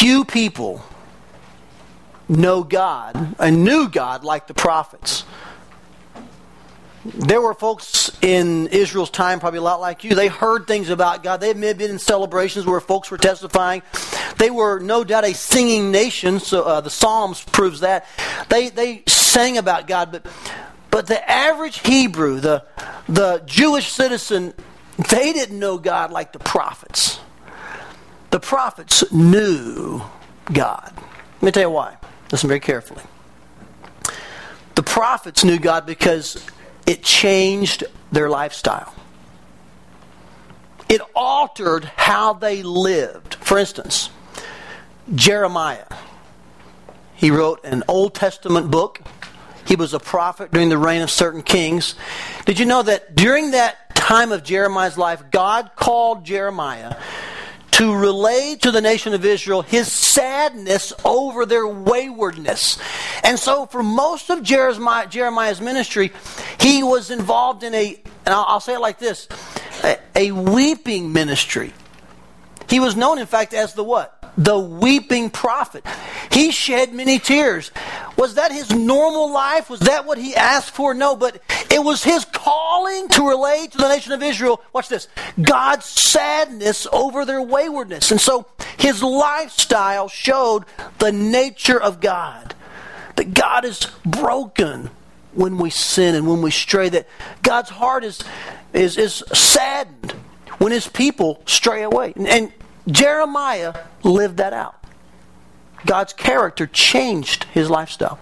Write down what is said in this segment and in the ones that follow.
few people know God and knew God like the prophets. There were folks in Israel's time, probably a lot like you. They heard things about God. They may have been in celebrations where folks were testifying. They were no doubt a singing nation. So uh, the Psalms proves that. They they sang about God, but but the average Hebrew, the the Jewish citizen, they didn't know God like the prophets. The prophets knew God. Let me tell you why. Listen very carefully. The prophets knew God because it changed their lifestyle. It altered how they lived. For instance, Jeremiah. He wrote an Old Testament book. He was a prophet during the reign of certain kings. Did you know that during that time of Jeremiah's life, God called Jeremiah to relay to the nation of Israel his sadness over their waywardness. And so, for most of Jeremiah's ministry, he was involved in a, and I'll, say it like this, a, a weeping ministry. He was known, in fact, as the what? the weeping prophet. He shed many tears. Was that his normal life? Was that what he asked for? No, but it was his calling to relate to the nation of Israel, watch this, God's sadness over their waywardness. And so his lifestyle showed the nature of God. That God is broken when we sin and when we stray, that God's heart is, is, is saddened when his people stray away. And, and Jeremiah lived that out. God's character changed his lifestyle.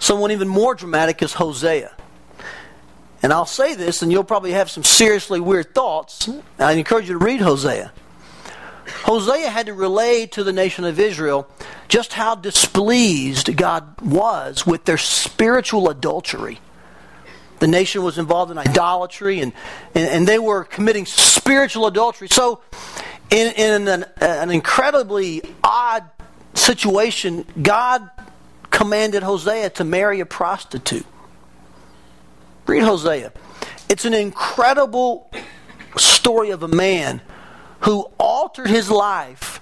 Someone even more dramatic is Hosea. And I'll say this, and you'll probably have some seriously weird thoughts. I encourage you to read Hosea. Hosea had to relay to the nation of Israel just how displeased God was with their spiritual adultery. The nation was involved in idolatry and, and, and they were committing spiritual adultery. So, in, in an, an incredibly odd situation, God commanded Hosea to marry a prostitute. Read Hosea. It's an incredible story of a man who altered his life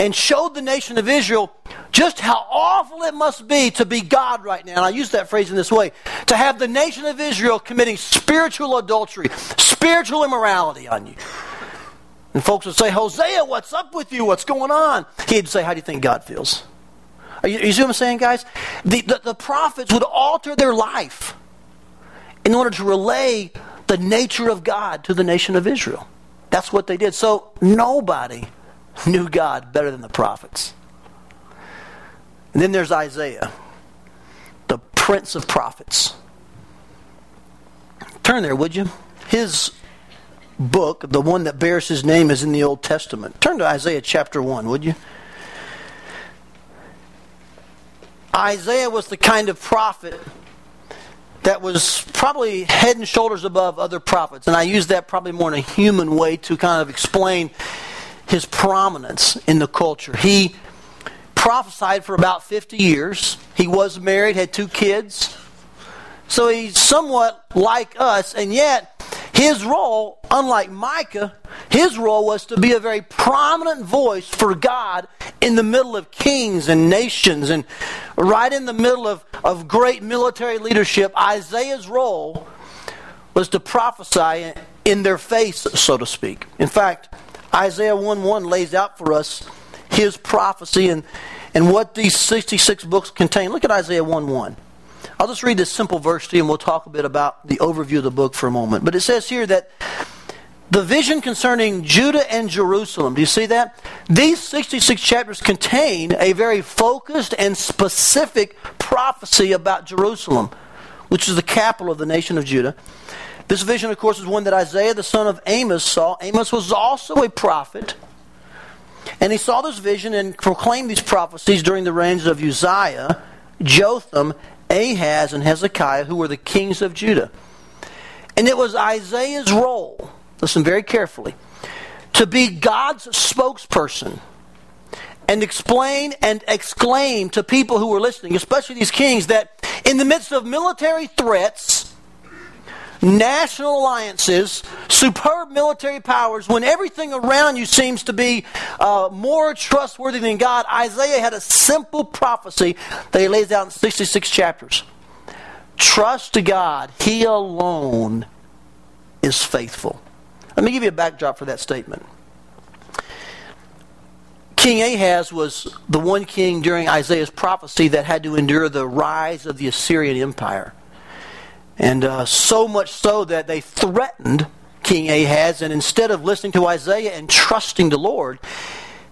and showed the nation of Israel just how awful it must be to be God right now. And I use that phrase in this way to have the nation of Israel committing spiritual adultery, spiritual immorality on you. And folks would say, Hosea, what's up with you? What's going on? He'd say, How do you think God feels? You, you see what I'm saying, guys? The, the, the prophets would alter their life in order to relay the nature of God to the nation of Israel. That's what they did. So nobody knew God better than the prophets. And then there's Isaiah, the prince of prophets. Turn there, would you? His book, the one that bears his name, is in the Old Testament. Turn to Isaiah chapter 1, would you? Isaiah was the kind of prophet that was probably head and shoulders above other prophets. And I use that probably more in a human way to kind of explain his prominence in the culture. He prophesied for about 50 years. He was married, had two kids. So he's somewhat like us, and yet his role, unlike Micah, his role was to be a very prominent voice for God in the middle of kings and nations and right in the middle of, of great military leadership. Isaiah's role was to prophesy in their face, so to speak. In fact, Isaiah 1 1 lays out for us his prophecy and, and what these 66 books contain. Look at Isaiah 1 1. I'll just read this simple verse to you and we'll talk a bit about the overview of the book for a moment. But it says here that the vision concerning Judah and Jerusalem, do you see that? These 66 chapters contain a very focused and specific prophecy about Jerusalem, which is the capital of the nation of Judah. This vision, of course, is one that Isaiah the son of Amos saw. Amos was also a prophet. And he saw this vision and proclaimed these prophecies during the reigns of Uzziah, Jotham, Ahaz, and Hezekiah, who were the kings of Judah. And it was Isaiah's role, listen very carefully, to be God's spokesperson and explain and exclaim to people who were listening, especially these kings, that in the midst of military threats, national alliances, superb military powers, when everything around you seems to be uh, more trustworthy than God, Isaiah had a simple prophecy that he lays out in 66 chapters. Trust to God, He alone is faithful. Let me give you a backdrop for that statement. King Ahaz was the one king during Isaiah's prophecy that had to endure the rise of the Assyrian Empire. And uh, so much so that they threatened King Ahaz, and instead of listening to Isaiah and trusting the Lord,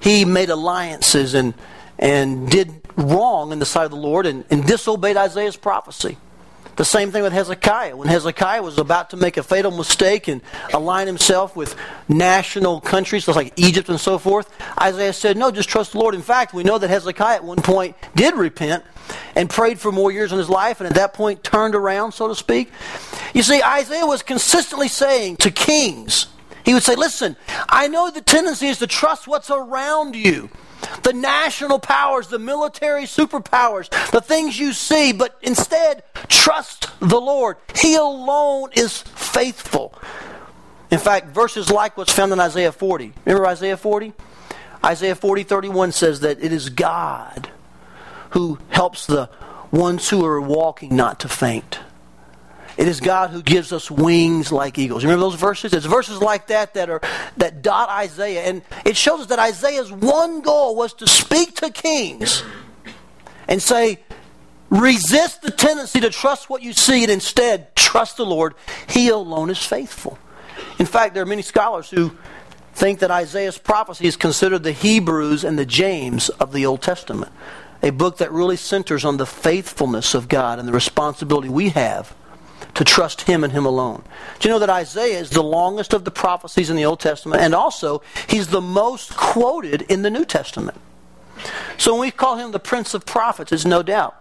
he made alliances and, and did wrong in the sight of the Lord and, and disobeyed Isaiah's prophecy. The same thing with Hezekiah. When Hezekiah was about to make a fatal mistake and align himself with national countries like Egypt and so forth, Isaiah said, No, just trust the Lord. In fact, we know that Hezekiah at one point did repent and prayed for more years in his life and at that point turned around, so to speak. You see, Isaiah was consistently saying to kings, he would say, Listen, I know the tendency is to trust what's around you the national powers, the military superpowers, the things you see, but instead trust the Lord. He alone is faithful. In fact, verses like what's found in Isaiah 40. Remember Isaiah 40? Isaiah 40, 31 says that it is God who helps the ones who are walking not to faint. It is God who gives us wings like eagles. You Remember those verses? It's verses like that that are that dot Isaiah, and it shows us that Isaiah's one goal was to speak to kings and say, resist the tendency to trust what you see and instead trust the Lord. He alone is faithful. In fact, there are many scholars who think that Isaiah's prophecy is considered the Hebrews and the James of the Old Testament. A book that really centers on the faithfulness of God and the responsibility we have to trust Him and Him alone. Do you know that Isaiah is the longest of the prophecies in the Old Testament, and also he's the most quoted in the New Testament? So when we call him the Prince of Prophets, it's no doubt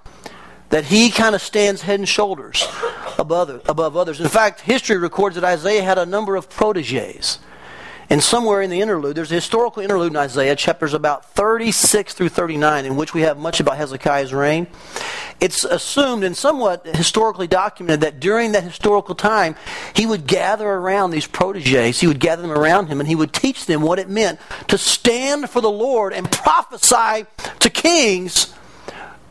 that he kind of stands head and shoulders above, above others. In fact, history records that Isaiah had a number of proteges. And somewhere in the interlude, there's a historical interlude in Isaiah, chapters about 36 through 39, in which we have much about Hezekiah's reign. It's assumed and somewhat historically documented that during that historical time, he would gather around these proteges, he would gather them around him, and he would teach them what it meant to stand for the Lord and prophesy to kings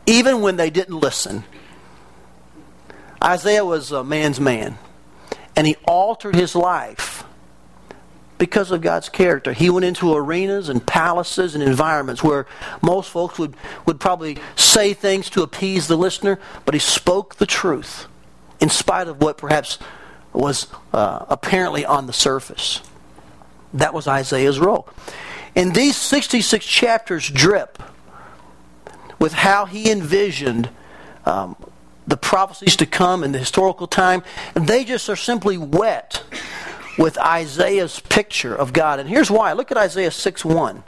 even when they didn't listen. Isaiah was a man's man, and he altered his life because of God's character. He went into arenas and palaces and environments where most folks would, would probably say things to appease the listener, but he spoke the truth in spite of what perhaps was uh, apparently on the surface. That was Isaiah's role. And these 66 chapters drip with how he envisioned um, the prophecies to come in the historical time. And they just are simply wet with Isaiah's picture of God. And here's why. Look at Isaiah 6 1.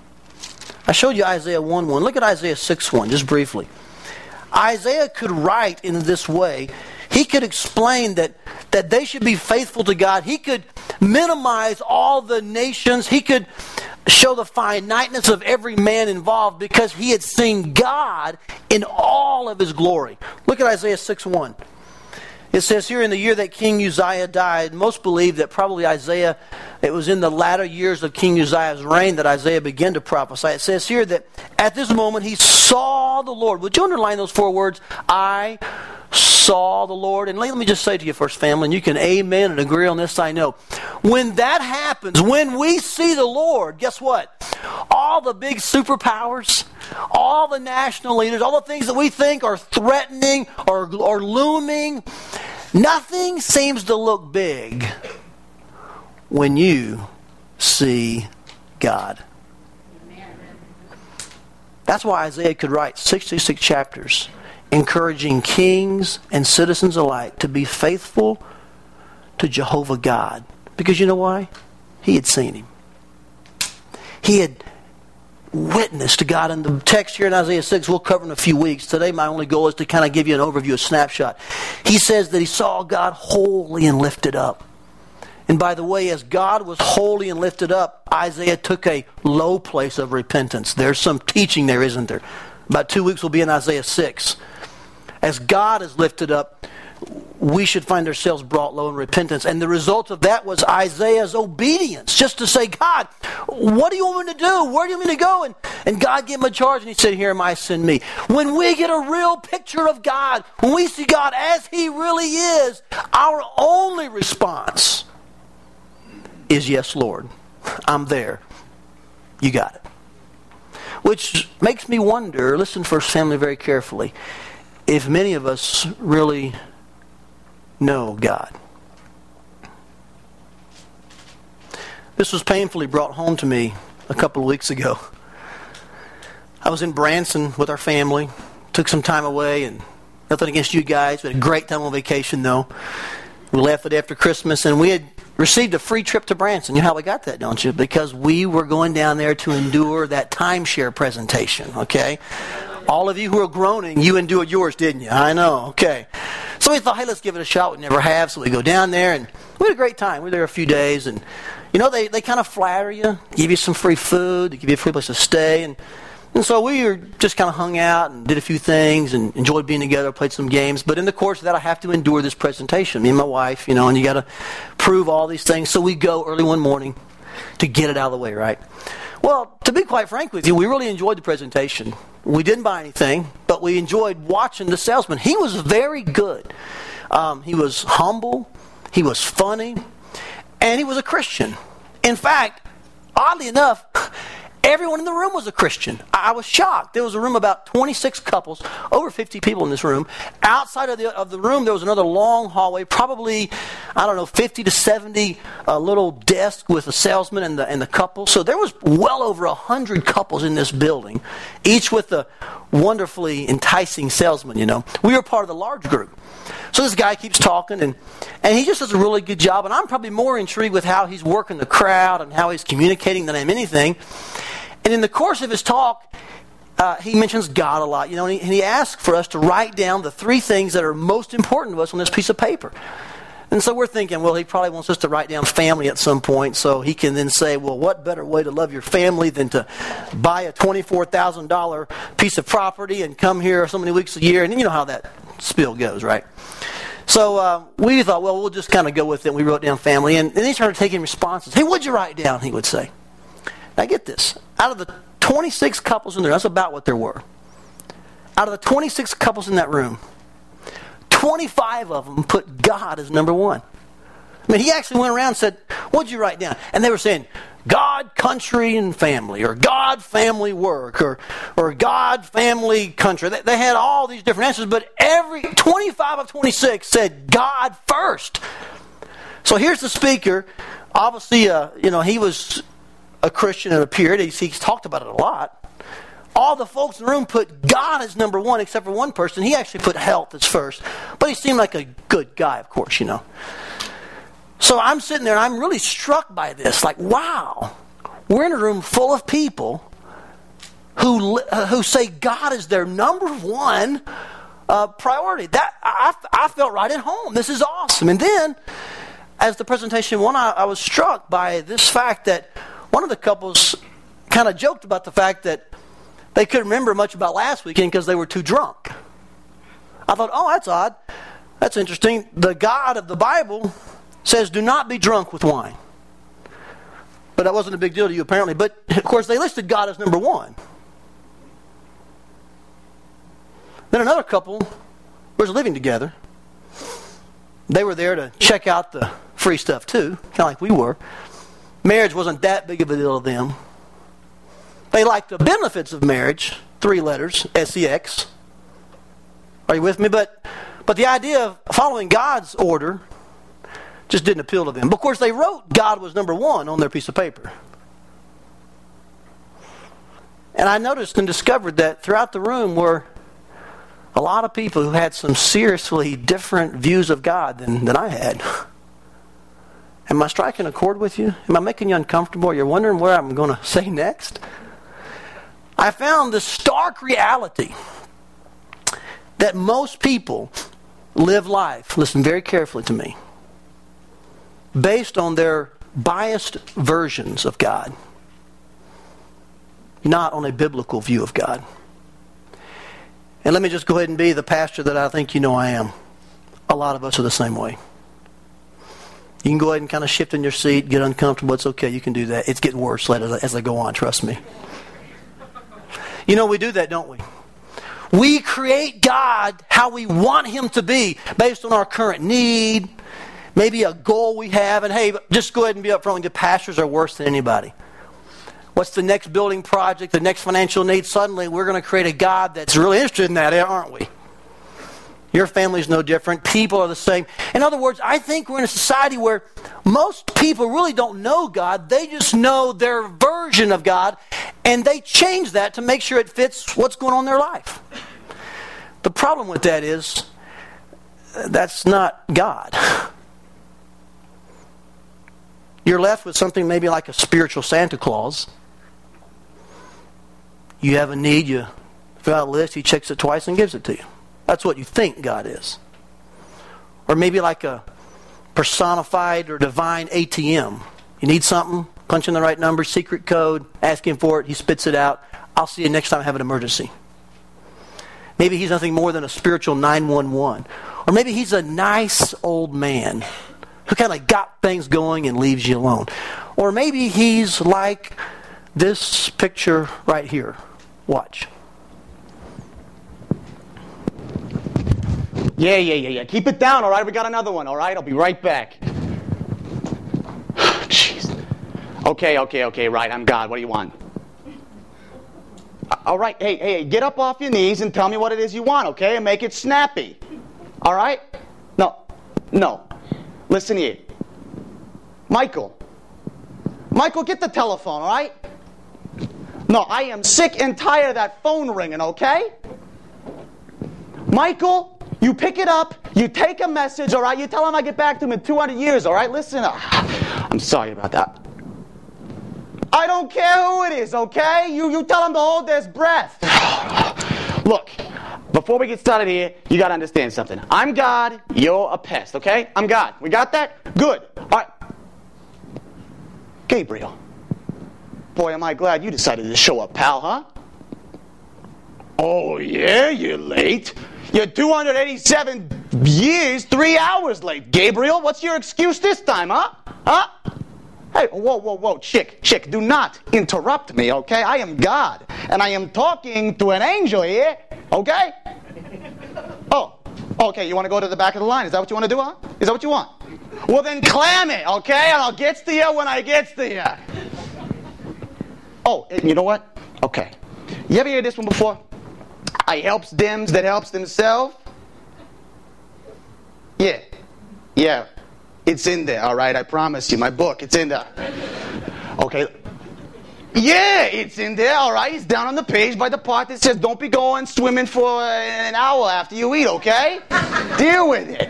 I showed you Isaiah 1 1. Look at Isaiah 6 1, just briefly. Isaiah could write in this way. He could explain that, that they should be faithful to God. He could minimize all the nations. He could show the finiteness of every man involved because he had seen God in all of his glory. Look at Isaiah 6 1. It says here in the year that King Uzziah died, most believe that probably Isaiah, it was in the latter years of King Uzziah's reign that Isaiah began to prophesy. It says here that at this moment he saw the Lord. Would you underline those four words? I saw the Lord. And let me just say to you, first family, and you can amen and agree on this, I know. When that happens, when we see the Lord, guess what? All the big superpowers, all the national leaders, all the things that we think are threatening or, or looming, nothing seems to look big when you see God. That's why Isaiah could write 66 chapters encouraging kings and citizens alike to be faithful to Jehovah God. Because you know why? He had seen him. He had witnessed to God. In the text here in Isaiah 6, we'll cover in a few weeks. Today, my only goal is to kind of give you an overview, a snapshot. He says that he saw God holy and lifted up. And by the way, as God was holy and lifted up, Isaiah took a low place of repentance. There's some teaching there, isn't there? About two weeks we'll be in Isaiah 6 as God is lifted up, we should find ourselves brought low in repentance. And the result of that was Isaiah's obedience, just to say, God, what do you want me to do? Where do you want me to go? And, and God gave him a charge, and he said, Here am I, send me. When we get a real picture of God, when we see God as he really is, our only response is, Yes, Lord, I'm there. You got it. Which makes me wonder, listen, First Family, very carefully, if many of us really know God. This was painfully brought home to me a couple of weeks ago. I was in Branson with our family, took some time away, and nothing against you guys. We had a great time on vacation, though. We left it after Christmas, and we had received a free trip to Branson. You know how we got that, don't you? Because we were going down there to endure that timeshare presentation, okay? All of you who are groaning, you endured yours, didn't you? I know, okay. So we thought, hey, let's give it a shot. We never have, so we go down there, and we had a great time. We were there a few days, and, you know, they, they kind of flatter you, give you some free food, they give you a free place to stay, and and so we were just kind of hung out and did a few things and enjoyed being together, played some games. But in the course of that, I have to endure this presentation, me and my wife, you know, and you got to prove all these things. So we go early one morning to get it out of the way, right? Well, to be quite frank with you, we really enjoyed the presentation. We didn't buy anything, but we enjoyed watching the salesman. He was very good. Um, he was humble, he was funny, and he was a Christian. In fact, oddly enough, Everyone in the room was a Christian. I was shocked. There was a room about 26 couples, over 50 people in this room. Outside of the, of the room, there was another long hallway, probably, I don't know, 50 to 70 uh, little desks with the salesman and the, and the couple. So there was well over 100 couples in this building, each with a wonderfully enticing salesman, you know. We were part of the large group. So this guy keeps talking, and, and he just does a really good job. And I'm probably more intrigued with how he's working the crowd and how he's communicating than I'm anything. And in the course of his talk, uh, he mentions God a lot, you know, and he, and he asks for us to write down the three things that are most important to us on this piece of paper. And so we're thinking, well, he probably wants us to write down family at some point so he can then say, well, what better way to love your family than to buy a $24,000 piece of property and come here so many weeks a year? And you know how that spill goes, right? So uh, we thought, well, we'll just kind of go with it. We wrote down family. And then he started taking responses. Hey, what'd you write down? He would say. Now get this. Out of the 26 couples in there, that's about what there were. Out of the 26 couples in that room, 25 of them put God as number one. I mean, he actually went around and said, What'd you write down? And they were saying, God, country, and family, or God, family, work, or, or God, family, country. They, they had all these different answers, but every 25 of 26 said God first. So here's the speaker. Obviously, uh, you know, he was a Christian, it appeared. He's, he's talked about it a lot. All the folks in the room put God as number one, except for one person. He actually put health as first. But he seemed like a good guy, of course, you know. So I'm sitting there and I'm really struck by this. Like, wow, we're in a room full of people who, uh, who say God is their number one uh, priority. That I, I felt right at home. This is awesome. And then, as the presentation went, I, I was struck by this fact that one of the couples kind of joked about the fact that they couldn't remember much about last weekend because they were too drunk. I thought, oh, that's odd. That's interesting. The God of the Bible says, do not be drunk with wine. But that wasn't a big deal to you, apparently. But, of course, they listed God as number one. Then another couple was living together. They were there to check out the free stuff, too, kind of like we were. Marriage wasn't that big of a deal to them. They liked the benefits of marriage, three letters, S-E-X. Are you with me? But, but the idea of following God's order just didn't appeal to them. Of course, they wrote God was number one on their piece of paper. And I noticed and discovered that throughout the room were a lot of people who had some seriously different views of God than, than I had. Am I striking a chord with you? Am I making you uncomfortable? You're wondering where I'm going to say next? I found the stark reality that most people live life, listen very carefully to me, based on their biased versions of God, not on a biblical view of God. And let me just go ahead and be the pastor that I think you know I am. A lot of us are the same way. You can go ahead and kind of shift in your seat, get uncomfortable. It's okay. You can do that. It's getting worse as I go on, trust me. You know, we do that, don't we? We create God how we want Him to be based on our current need, maybe a goal we have, and hey, just go ahead and be upfront. The pastors are worse than anybody. What's the next building project, the next financial need? Suddenly, we're going to create a God that's really interested in that, aren't we? Your family's no different. People are the same. In other words, I think we're in a society where most people really don't know God. They just know their version of God, and they change that to make sure it fits what's going on in their life. The problem with that is that's not God. You're left with something maybe like a spiritual Santa Claus. You have a need, you fill out a list, he checks it twice and gives it to you. That's what you think God is. Or maybe like a personified or divine ATM. You need something, punch in the right number, secret code, ask him for it, he spits it out. I'll see you next time I have an emergency. Maybe he's nothing more than a spiritual 911. Or maybe he's a nice old man who kind of got things going and leaves you alone. Or maybe he's like this picture right here. Watch. Yeah, yeah, yeah, yeah. Keep it down, all right? We got another one, all right? I'll be right back. Jeez. Okay, okay, okay, right. I'm God. What do you want? All right, hey, hey, get up off your knees and tell me what it is you want, okay? And make it snappy. All right? No, no. Listen here. Michael. Michael, get the telephone, all right? No, I am sick and tired of that phone ringing, okay? Michael, you pick it up, you take a message, all right? You tell him I get back to him in 200 years, all right? Listen, I'm sorry about that. I don't care who it is, okay? You, you tell him to hold his breath. Look, before we get started here, you got to understand something. I'm God, you're a pest, okay? I'm God. We got that? Good. All right. Gabriel. Boy, am I glad you decided to show up, pal, huh? Oh, yeah, you're late. You're 287 years, three hours late. Gabriel, what's your excuse this time, huh? Huh? Hey, whoa, whoa, whoa, chick, chick, do not interrupt me, okay? I am God, and I am talking to an angel here, okay? Oh, okay, you want to go to the back of the line? Is that what you want to do, huh? Is that what you want? Well, then clam it, okay? And I'll get to you when I get to you. Oh, you know what? Okay. You ever hear this one before? I helps them that helps themselves. Yeah. Yeah. It's in there, all right? I promise you. My book, it's in there. Okay. Yeah, it's in there, all right? It's down on the page by the part that says don't be going swimming for an hour after you eat, okay? Deal with it.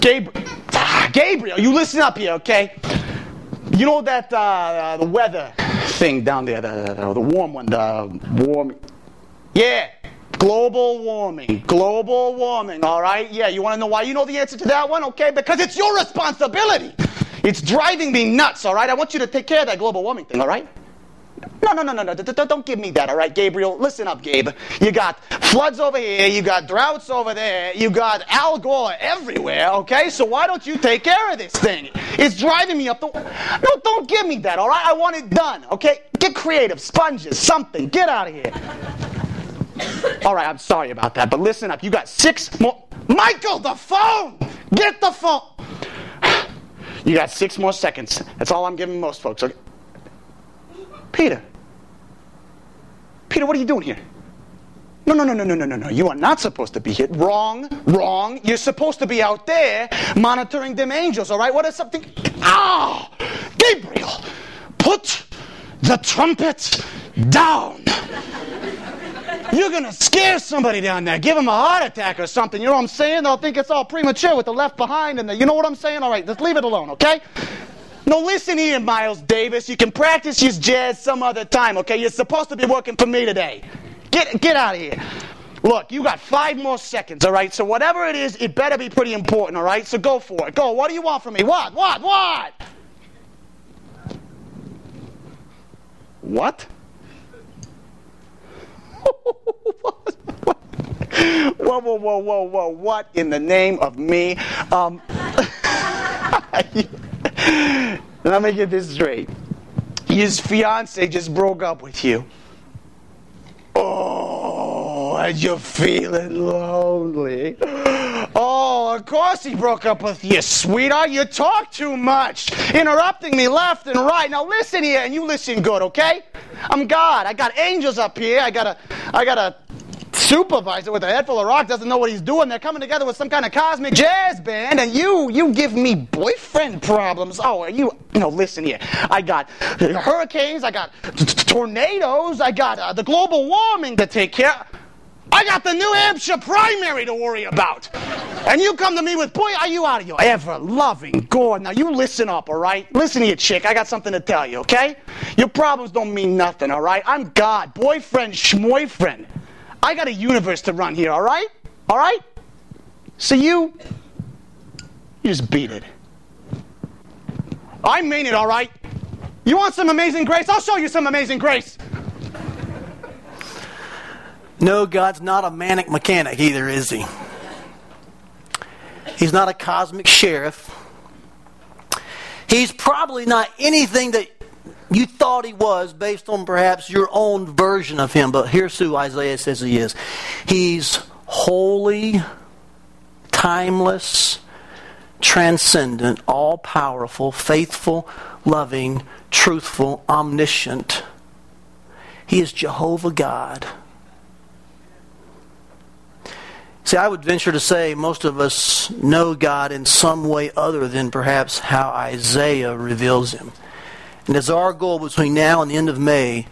Gabriel, ah, Gabriel, you listen up here, okay? You know that, uh, uh, the weather thing down there, the, the, the warm one, the warm. Yeah, Global warming. Global warming, all right? Yeah, you want to know why you know the answer to that one? Okay, because it's your responsibility. It's driving me nuts, all right? I want you to take care of that global warming thing, all right? No, no, no, no, no. Don't give me that, all right, Gabriel? Listen up, Gabe. You got floods over here, you got droughts over there, you got Al Gore everywhere, okay? So why don't you take care of this thing? It's driving me up the. No, don't give me that, all right? I want it done, okay? Get creative, sponges, something. Get out of here. All right, I'm sorry about that, but listen up. You got six more. Michael, the phone! Get the phone! You got six more seconds. That's all I'm giving most folks. Okay? Peter. Peter, what are you doing here? No, no, no, no, no, no, no, no. You are not supposed to be here. Wrong, wrong. You're supposed to be out there monitoring them angels, all right? What is something? Ah! Gabriel, put the trumpet down. You're going to scare somebody down there, give them a heart attack or something. You know what I'm saying? They'll think it's all premature with the left behind and the, you know what I'm saying? All right, just leave it alone, okay? No, listen here, Miles Davis. You can practice your jazz some other time, okay? You're supposed to be working for me today. Get, get out of here. Look, you got five more seconds, all right? So whatever it is, it better be pretty important, all right? So go for it. Go. What do you want from me? What? What? What? What? Whoa, whoa, whoa, whoa, whoa. What in the name of me? Um, let me get this straight. His fiance just broke up with you. Oh, and you're feeling lonely. Oh, of course he broke up with you, sweetheart. You talk too much, interrupting me left and right. Now listen here, and you listen good, okay? I'm God. I got angels up here. I got a, I got a supervisor with a head full of rock doesn't know what he's doing. They're coming together with some kind of cosmic jazz band, and you, you give me boyfriend problems. Oh, are you, know, listen here. I got hurricanes, I got tornadoes, I got uh, the global warming to take care. I got the New Hampshire primary to worry about. And you come to me with, boy, are you out of your ever loving God? Now you listen up, all right? Listen here, chick. I got something to tell you, okay? Your problems don't mean nothing, all right? I'm God, boyfriend, schmoyfriend. I got a universe to run here, all right? All right? So you, you just beat it. I mean it, all right? You want some amazing grace? I'll show you some amazing grace. No, God's not a manic mechanic either, is he? He's not a cosmic sheriff. He's probably not anything that you thought he was based on perhaps your own version of him, but here's who Isaiah says he is. He's holy, timeless, transcendent, all powerful, faithful, loving, truthful, omniscient. He is Jehovah God. See, I would venture to say most of us know God in some way other than perhaps how Isaiah reveals him. And it's our goal between now and the end of May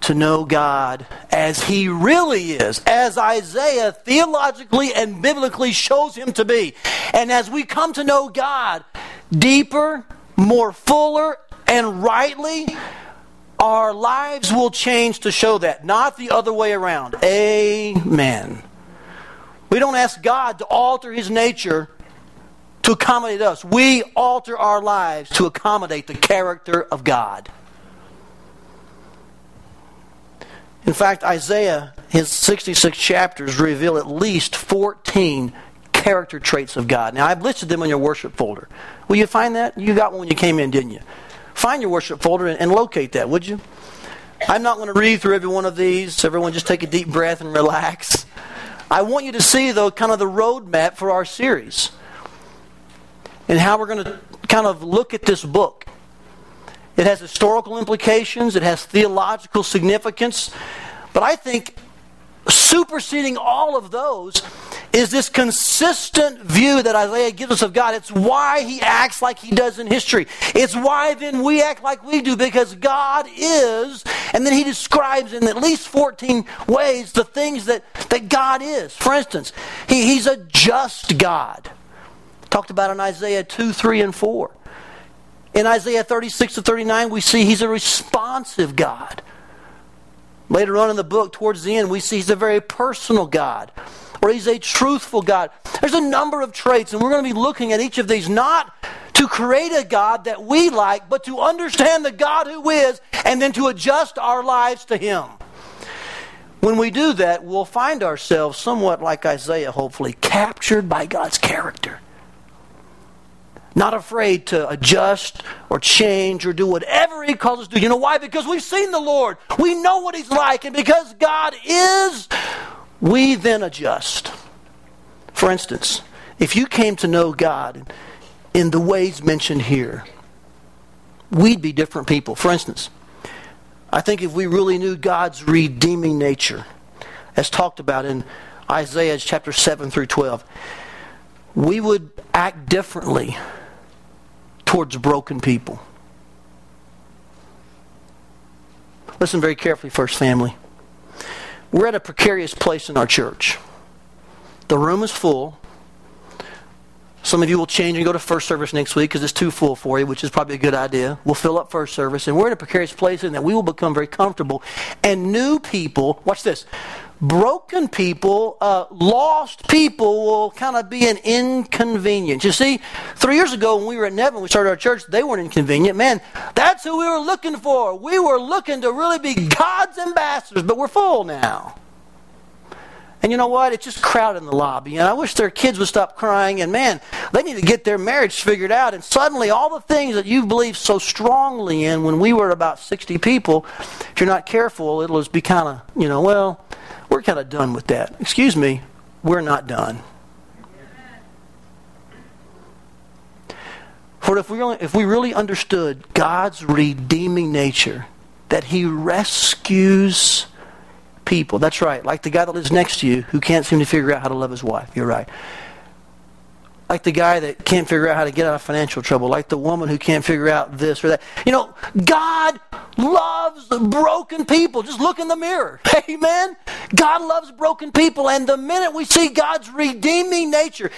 to know God as He really is, as Isaiah theologically and biblically shows Him to be. And as we come to know God deeper, more fuller, and rightly, our lives will change to show that, not the other way around. Amen. We don't ask God to alter His nature to accommodate us. We alter our lives to accommodate the character of God. In fact, Isaiah, his 66 chapters reveal at least 14 character traits of God. Now, I've listed them on your worship folder. Will you find that? You got one when you came in, didn't you? Find your worship folder and, and locate that, would you? I'm not going to read through every one of these. Everyone just take a deep breath and relax. I want you to see, though, kind of the roadmap for our series and how we're going to kind of look at this book. It has historical implications, it has theological significance, but I think superseding all of those is this consistent view that Isaiah gives us of God. It's why he acts like he does in history. It's why then we act like we do because God is, and then he describes in at least 14 ways the things that, that God is. For instance, he, he's a just God. Talked about in Isaiah 2, 3, and 4. In Isaiah 36 to 39, we see he's a responsive God. Later on in the book, towards the end, we see he's a very personal God, or he's a truthful God. There's a number of traits, and we're going to be looking at each of these not to create a God that we like, but to understand the God who is, and then to adjust our lives to him. When we do that, we'll find ourselves somewhat like Isaiah, hopefully, captured by God's character. Not afraid to adjust or change or do whatever He calls us to do. You know why? Because we've seen the Lord. We know what He's like. And because God is, we then adjust. For instance, if you came to know God in the ways mentioned here, we'd be different people. For instance, I think if we really knew God's redeeming nature, as talked about in Isaiah chapter 7 through 12, we would act differently towards broken people. Listen very carefully, First Family. We're at a precarious place in our church. The room is full. Some of you will change and go to first service next week because it's too full for you, which is probably a good idea. We'll fill up first service, and we're in a precarious place in that we will become very comfortable. And new people, watch this, broken people, uh, lost people will kind of be an inconvenience. You see, three years ago when we were at Nevin, we started our church, they weren't inconvenient. Man, that's who we were looking for. We were looking to really be God's ambassadors, but we're full now. And you know what? It's just crowded in the lobby. And I wish their kids would stop crying. And man, they need to get their marriage figured out. And suddenly, all the things that you believed so strongly in when we were about 60 people, if you're not careful, it'll just be kind of, you know, well, we're kind of done with that. Excuse me, we're not done. For if we, really, if we really understood God's redeeming nature, that He rescues people. That's right. Like the guy that lives next to you who can't seem to figure out how to love his wife. You're right. Like the guy that can't figure out how to get out of financial trouble. Like the woman who can't figure out this or that. You know, God loves broken people. Just look in the mirror. Amen. God loves broken people. And the minute we see God's redeeming nature,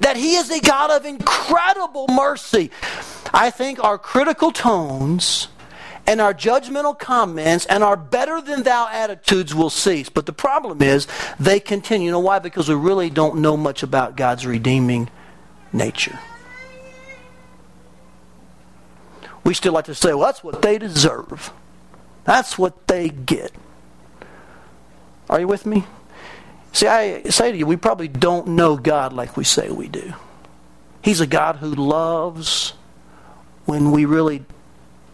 that He is a God of incredible mercy, I think our critical tones and our judgmental comments and our better than thou attitudes will cease. But the problem is they continue. You know why? Because we really don't know much about God's redeeming nature. We still like to say, well, that's what they deserve. That's what they get. Are you with me? See, I say to you, we probably don't know God like we say we do. He's a God who loves when we really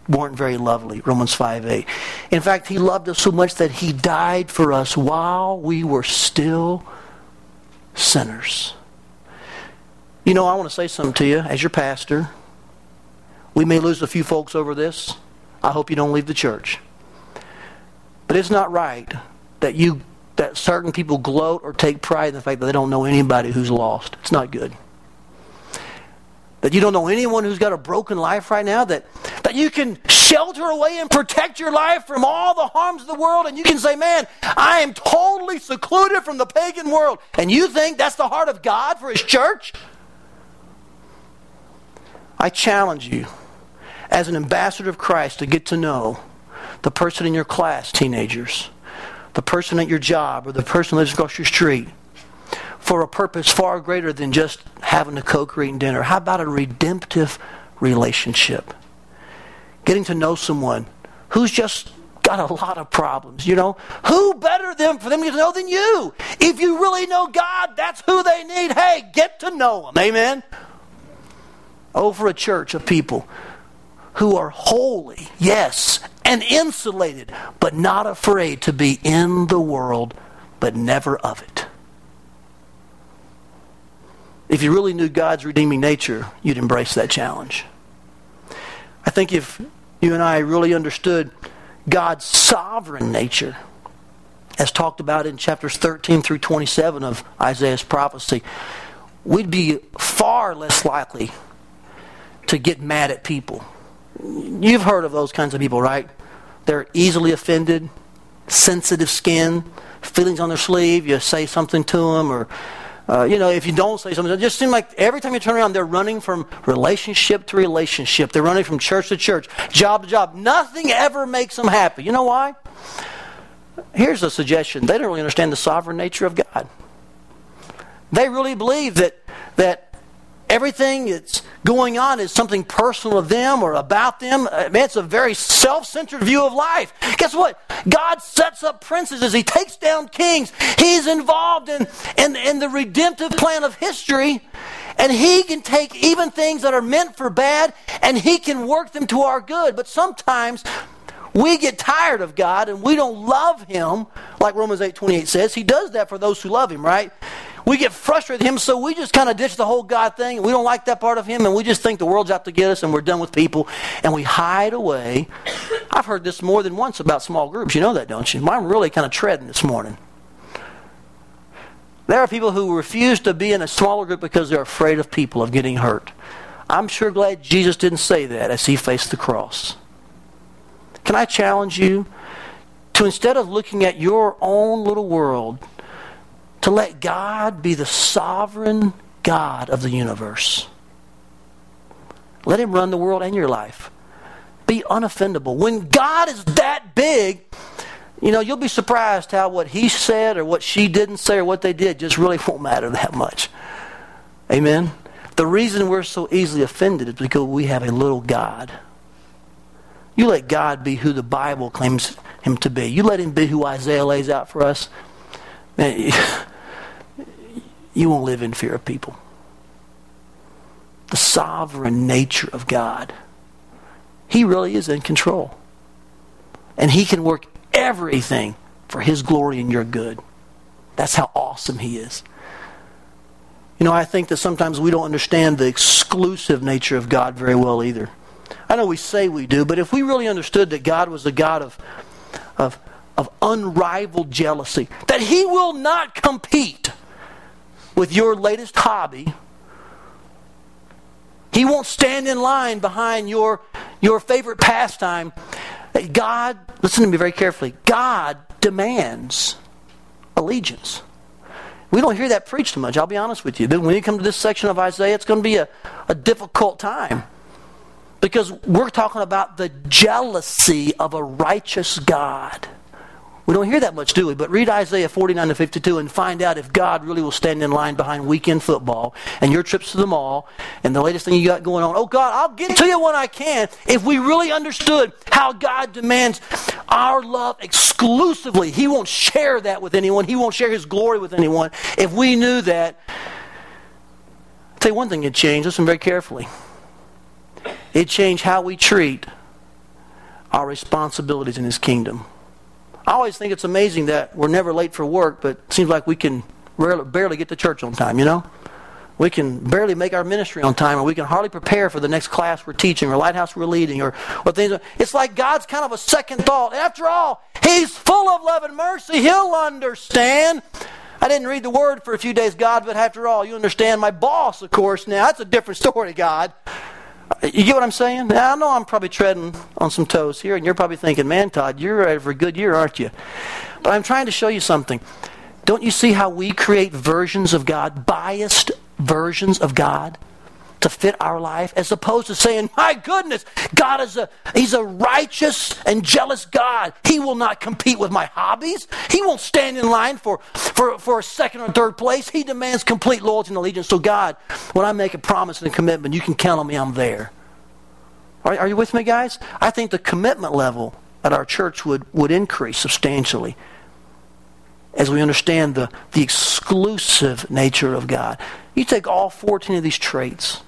weren't very lovely. Romans 5 8. In fact, he loved us so much that he died for us while we were still sinners. You know, I want to say something to you as your pastor. We may lose a few folks over this. I hope you don't leave the church. But it's not right that you that certain people gloat or take pride in the fact that they don't know anybody who's lost. It's not good that you don't know anyone who's got a broken life right now, that, that you can shelter away and protect your life from all the harms of the world, and you can say, Man, I am totally secluded from the pagan world. And you think that's the heart of God for His church? I challenge you, as an ambassador of Christ, to get to know the person in your class, teenagers, the person at your job, or the person who lives across your street for a purpose far greater than just having a Coke or eating dinner? How about a redemptive relationship? Getting to know someone who's just got a lot of problems, you know? Who better than for them to know than you? If you really know God, that's who they need. Hey, get to know them. Amen? Over a church of people who are holy, yes, and insulated, but not afraid to be in the world, but never of it. If you really knew God's redeeming nature, you'd embrace that challenge. I think if you and I really understood God's sovereign nature, as talked about in chapters 13 through 27 of Isaiah's prophecy, we'd be far less likely to get mad at people. You've heard of those kinds of people, right? They're easily offended, sensitive skin, feelings on their sleeve. You say something to them, or uh, you know, if you don't say something, it just seems like every time you turn around, they're running from relationship to relationship. They're running from church to church, job to job. Nothing ever makes them happy. You know why? Here's a suggestion. They don't really understand the sovereign nature of God. They really believe that, that everything that's going on is something personal of them or about them. Uh, I mean, it's a very self centered view of life. Guess what? God sets up princes as He takes down kings. He's involved in, in, in the redemptive plan of history. And He can take even things that are meant for bad and He can work them to our good. But sometimes we get tired of God and we don't love Him, like Romans 8 28 says. He does that for those who love Him, right? We get frustrated with him, so we just kind of ditch the whole God thing. We don't like that part of him, and we just think the world's out to get us, and we're done with people, and we hide away. I've heard this more than once about small groups. You know that, don't you? I'm really kind of treading this morning. There are people who refuse to be in a smaller group because they're afraid of people, of getting hurt. I'm sure glad Jesus didn't say that as he faced the cross. Can I challenge you to instead of looking at your own little world, to let God be the sovereign God of the universe. Let Him run the world and your life. Be unoffendable. When God is that big, you know, you'll be surprised how what He said or what she didn't say or what they did just really won't matter that much. Amen? The reason we're so easily offended is because we have a little God. You let God be who the Bible claims Him to be. You let Him be who Isaiah lays out for us man, you won't live in fear of people. The sovereign nature of God. He really is in control. And He can work everything for His glory and your good. That's how awesome He is. You know, I think that sometimes we don't understand the exclusive nature of God very well either. I know we say we do, but if we really understood that God was a God of, of, of unrivaled jealousy, that He will not compete with your latest hobby, He won't stand in line behind your, your favorite pastime. God, listen to me very carefully, God demands allegiance. We don't hear that preached too much, I'll be honest with you. But when you come to this section of Isaiah, it's going to be a, a difficult time. Because we're talking about the jealousy of a righteous God. We don't hear that much, do we? But read Isaiah 49 to 52 and find out if God really will stand in line behind weekend football and your trips to the mall and the latest thing you got going on. Oh, God, I'll get to you when I can. If we really understood how God demands our love exclusively, He won't share that with anyone, He won't share His glory with anyone. If we knew that, I'll tell you one thing it changed. Listen very carefully. It changed how we treat our responsibilities in His kingdom. I always think it's amazing that we're never late for work, but it seems like we can rarely, barely get to church on time, you know? We can barely make our ministry on time, or we can hardly prepare for the next class we're teaching, or lighthouse we're leading, or what things. It's like God's kind of a second thought. After all, He's full of love and mercy. He'll understand. I didn't read the word for a few days, God, but after all, you understand my boss, of course, now. That's a different story, God. You get what I'm saying? Now, I know I'm probably treading on some toes here, and you're probably thinking, man, Todd, you're ready for a good year, aren't you? But I'm trying to show you something. Don't you see how we create versions of God, biased versions of God? To fit our life as opposed to saying, My goodness, God is a He's a righteous and jealous God. He will not compete with my hobbies. He won't stand in line for, for, for a second or third place. He demands complete loyalty and allegiance. So God, when I make a promise and a commitment, you can count on me, I'm there. Are, are you with me, guys? I think the commitment level at our church would, would increase substantially as we understand the, the exclusive nature of God. You take all 14 of these traits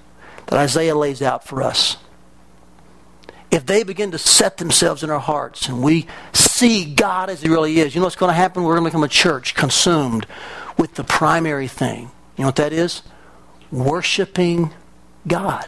that Isaiah lays out for us, if they begin to set themselves in our hearts and we see God as He really is, you know what's going to happen? We're going to become a church consumed with the primary thing. You know what that is? Worshiping God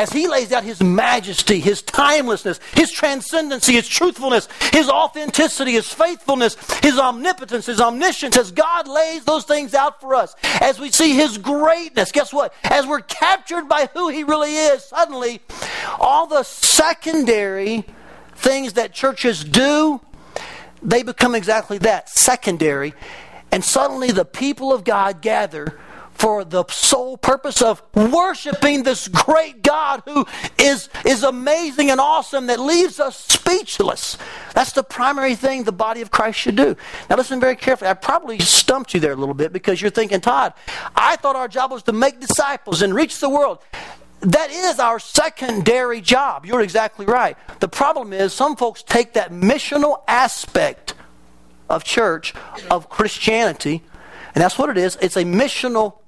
as he lays out his majesty, his timelessness, his transcendency, his truthfulness, his authenticity, his faithfulness, his omnipotence, his omniscience, as God lays those things out for us, as we see his greatness, guess what? As we're captured by who he really is, suddenly all the secondary things that churches do, they become exactly that secondary. And suddenly the people of God gather for the sole purpose of worshiping this great God who is, is amazing and awesome that leaves us speechless. That's the primary thing the body of Christ should do. Now, listen very carefully. I probably stumped you there a little bit because you're thinking, Todd, I thought our job was to make disciples and reach the world. That is our secondary job. You're exactly right. The problem is, some folks take that missional aspect of church, of Christianity, and that's what it is. It's a missional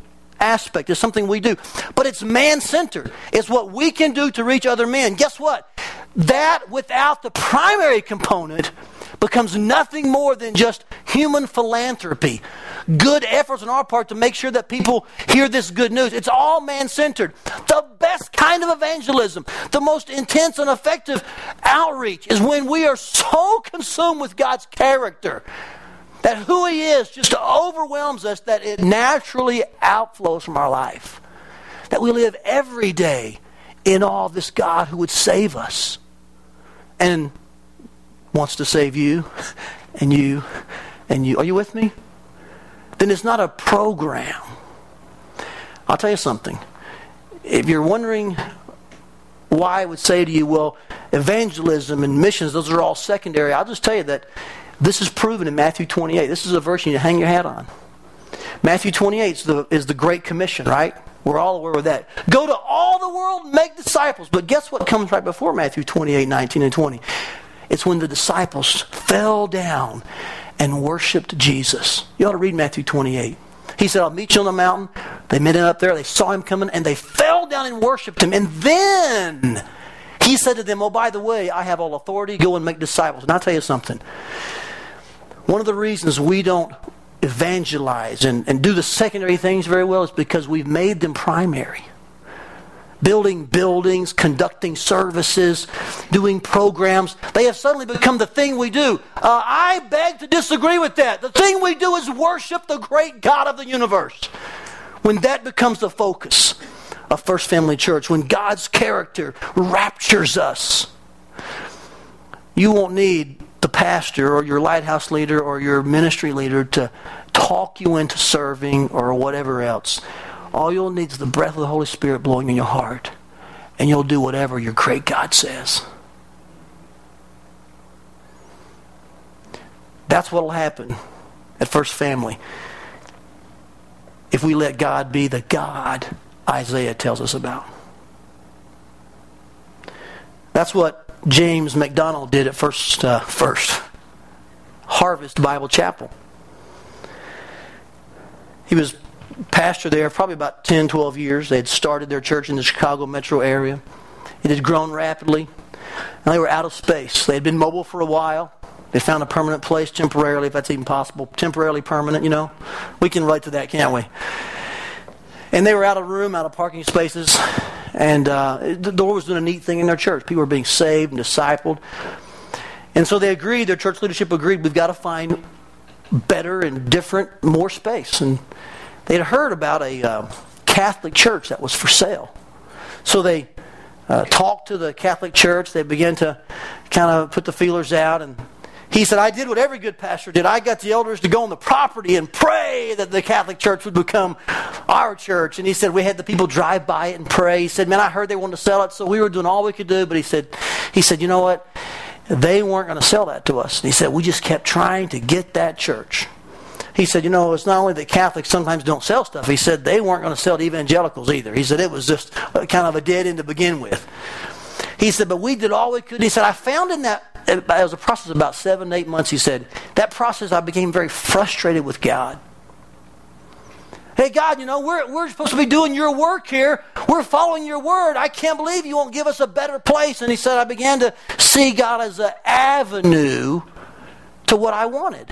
aspect. It's something we do. But it's man centered. It's what we can do to reach other men. Guess what? That without the primary component becomes nothing more than just human philanthropy. Good efforts on our part to make sure that people hear this good news. It's all man centered. The best kind of evangelism, the most intense and effective outreach is when we are so consumed with God's character that who He is just overwhelms us that it naturally outflows from our life. That we live every day in awe of this God who would save us and wants to save you and you and you. Are you with me? Then it's not a program. I'll tell you something. If you're wondering why I would say to you, well, evangelism and missions, those are all secondary, I'll just tell you that this is proven in Matthew 28. This is a verse you need to hang your hat on. Matthew 28 is the, is the Great Commission, right? We're all aware of that. Go to all the world, make disciples. But guess what comes right before Matthew 28, 19, and 20? It's when the disciples fell down and worshiped Jesus. You ought to read Matthew 28. He said, I'll meet you on the mountain. They met him up there. They saw him coming, and they fell down and worshiped him. And then he said to them, Oh, by the way, I have all authority. Go and make disciples. And I'll tell you something. One of the reasons we don't evangelize and, and do the secondary things very well is because we've made them primary building buildings, conducting services, doing programs. They have suddenly become the thing we do. Uh, I beg to disagree with that. The thing we do is worship the great God of the universe. When that becomes the focus of First Family Church, when God's character raptures us, you won't need the pastor or your lighthouse leader or your ministry leader to talk you into serving or whatever else. All you'll need is the breath of the Holy Spirit blowing in your heart, and you'll do whatever your great God says. That's what will happen at First Family if we let God be the God Isaiah tells us about. That's what James MacDonald did at First, uh, first Harvest Bible Chapel. He was pastor there probably about 10, 12 years. They had started their church in the Chicago metro area. It had grown rapidly, and they were out of space. They had been mobile for a while. They found a permanent place temporarily, if that's even possible. Temporarily permanent, you know. We can relate to that, can't we? And they were out of room, out of parking spaces. And uh, the Lord was doing a neat thing in their church. People were being saved and discipled. And so they agreed, their church leadership agreed, we've got to find better and different, more space. And they'd heard about a uh, Catholic church that was for sale. So they uh, talked to the Catholic church. They began to kind of put the feelers out. And he said, I did what every good pastor did. I got the elders to go on the property and pray that the Catholic church would become our church. And he said, we had the people drive by it and pray. He said, man, I heard they wanted to sell it. So we were doing all we could do. But he said, he said, you know what? They weren't going to sell that to us. And he said, we just kept trying to get that church. He said, you know, it's not only that Catholics sometimes don't sell stuff. He said they weren't going to sell to evangelicals either. He said it was just uh, kind of a dead end to begin with. He said, but we did all we could. He said, I found in that, it was a process of about seven, eight months. He said, that process I became very frustrated with God. Hey, God, you know, we're, we're supposed to be doing your work here. We're following your word. I can't believe you won't give us a better place. And he said, I began to see God as an avenue to what I wanted.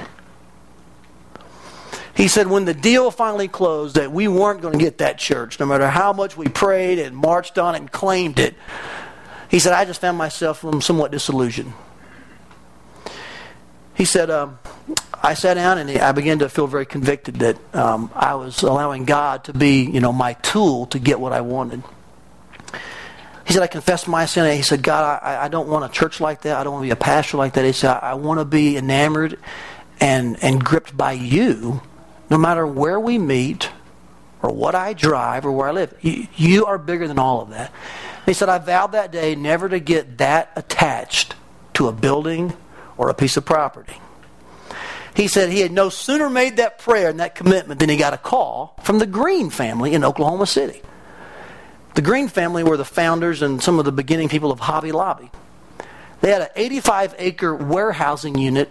He said when the deal finally closed that we weren't going to get that church, no matter how much we prayed and marched on and claimed it, he said, I just found myself somewhat disillusioned. He said, um, I sat down and I began to feel very convicted that um, I was allowing God to be, you know, my tool to get what I wanted. He said, I confessed my sin. He said, God, I, I don't want a church like that. I don't want to be a pastor like that. He said, I, I want to be enamored and, and gripped by you no matter where we meet or what I drive or where I live. You, you are bigger than all of that. he said, I vowed that day never to get that attached to a building or a piece of property. He said he had no sooner made that prayer and that commitment than he got a call from the Green family in Oklahoma City. The Green family were the founders and some of the beginning people of Hobby Lobby. They had an 85 acre warehousing unit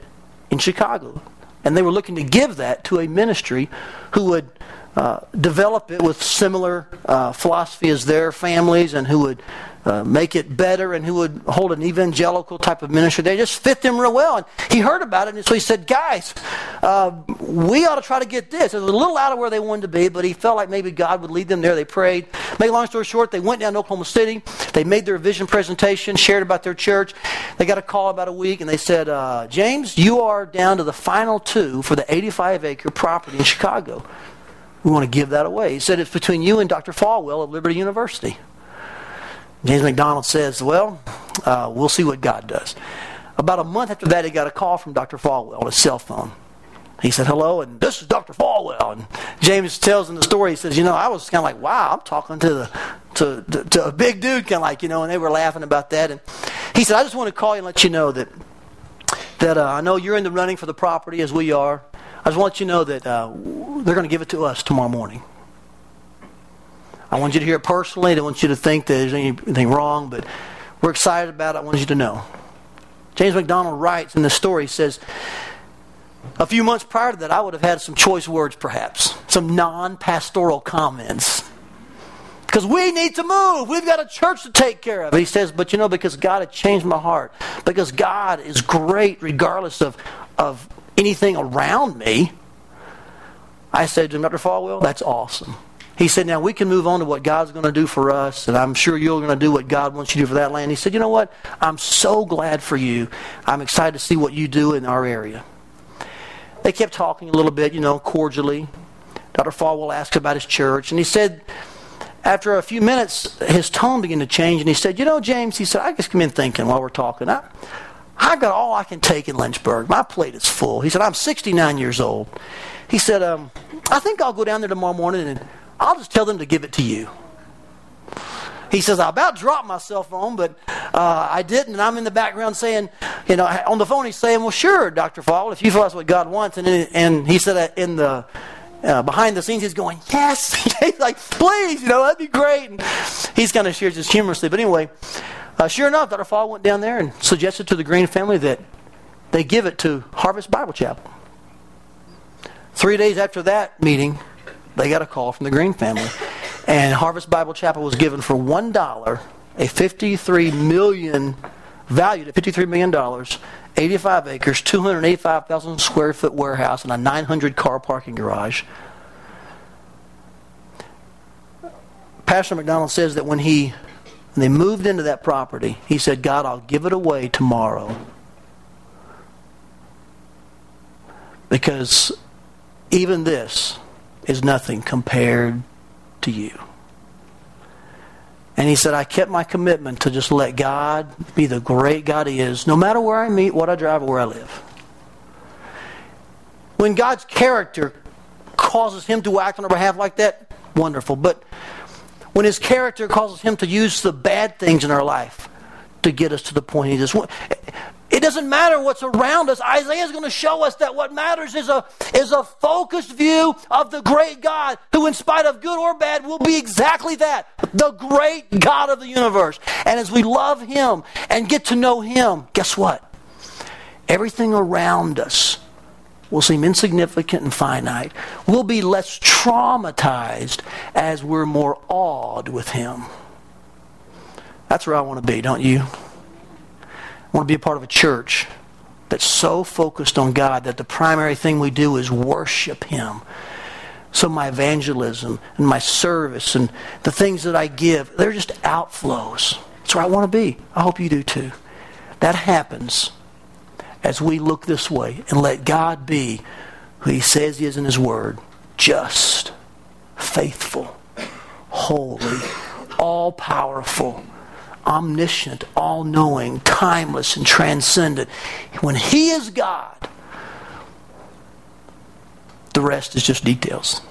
in Chicago and they were looking to give that to a ministry who would uh, develop it with similar uh, philosophy as their families and who would uh, make it better and who would hold an evangelical type of ministry. They just fit them real well. And he heard about it, and so he said, Guys, uh, we ought to try to get this. It was a little out of where they wanted to be, but he felt like maybe God would lead them there. They prayed. Make long story short, they went down to Oklahoma City. They made their vision presentation, shared about their church. They got a call about a week, and they said, uh, James, you are down to the final two for the 85 acre property in Chicago. We want to give that away. He said, It's between you and Dr. Falwell of Liberty University. James MacDonald says, Well, uh, we'll see what God does. About a month after that, he got a call from Dr. Falwell on his cell phone. He said, Hello, and this is Dr. Falwell. And James tells in the story, he says, You know, I was kind of like, Wow, I'm talking to, the, to, to, to a big dude, kind of like, you know, and they were laughing about that. And he said, I just want to call you and let you know that, that uh, I know you're in the running for the property as we are. I just want you to know that uh, they're going to give it to us tomorrow morning. I want you to hear it personally. I don't want you to think that there's anything wrong, but we're excited about it. I want you to know. James MacDonald writes in the story, says, A few months prior to that, I would have had some choice words, perhaps, some non pastoral comments. Because we need to move. We've got a church to take care of. But he says, but you know, because God had changed my heart, because God is great regardless of, of anything around me, I said to him, Dr. Falwell, that's awesome. He said, now we can move on to what God's going to do for us, and I'm sure you're going to do what God wants you to do for that land. He said, you know what? I'm so glad for you. I'm excited to see what you do in our area. They kept talking a little bit, you know, cordially. Dr. Falwell asked about his church, and he said, after a few minutes, his tone began to change, and he said, you know, James, he said, I just come in thinking while we're talking, I, I got all I can take in Lynchburg. My plate is full. He said, I'm 69 years old. He said, um, I think I'll go down there tomorrow morning and I'll just tell them to give it to you. He says, I about dropped my cell phone, but uh, I didn't. And I'm in the background saying, you know, on the phone, he's saying, Well, sure, Dr. Fall, if you feel that's what God wants. And, and he said that in the uh, behind the scenes, he's going, Yes. he's like, Please, you know, that'd be great. And he's kind of shares this humorously. But anyway, uh, sure enough, Dr. Fall went down there and suggested to the Green family that they give it to Harvest Bible Chapel. Three days after that meeting, they got a call from the Green family. And Harvest Bible Chapel was given for $1, a 53 million, valued at $53 million, 85 acres, 285,000 square foot warehouse, and a 900 car parking garage. Pastor MacDonald says that when he when they moved into that property, he said, God, I'll give it away tomorrow. Because even this is nothing compared to you. And he said, I kept my commitment to just let God be the great God He is, no matter where I meet, what I drive, or where I live. When God's character causes Him to act on our behalf like that, wonderful. But when His character causes Him to use the bad things in our life to get us to the point He just it doesn't matter what's around us. Isaiah is going to show us that what matters is a, is a focused view of the great God who, in spite of good or bad, will be exactly that the great God of the universe. And as we love Him and get to know Him, guess what? Everything around us will seem insignificant and finite. We'll be less traumatized as we're more awed with Him. That's where I want to be, don't you? Want to be a part of a church that's so focused on God that the primary thing we do is worship Him. So my evangelism and my service and the things that I give, they're just outflows. That's where I want to be. I hope you do too. That happens as we look this way and let God be who He says He is in His Word just, faithful, holy, all powerful omniscient, all knowing, timeless, and transcendent. When He is God, the rest is just details.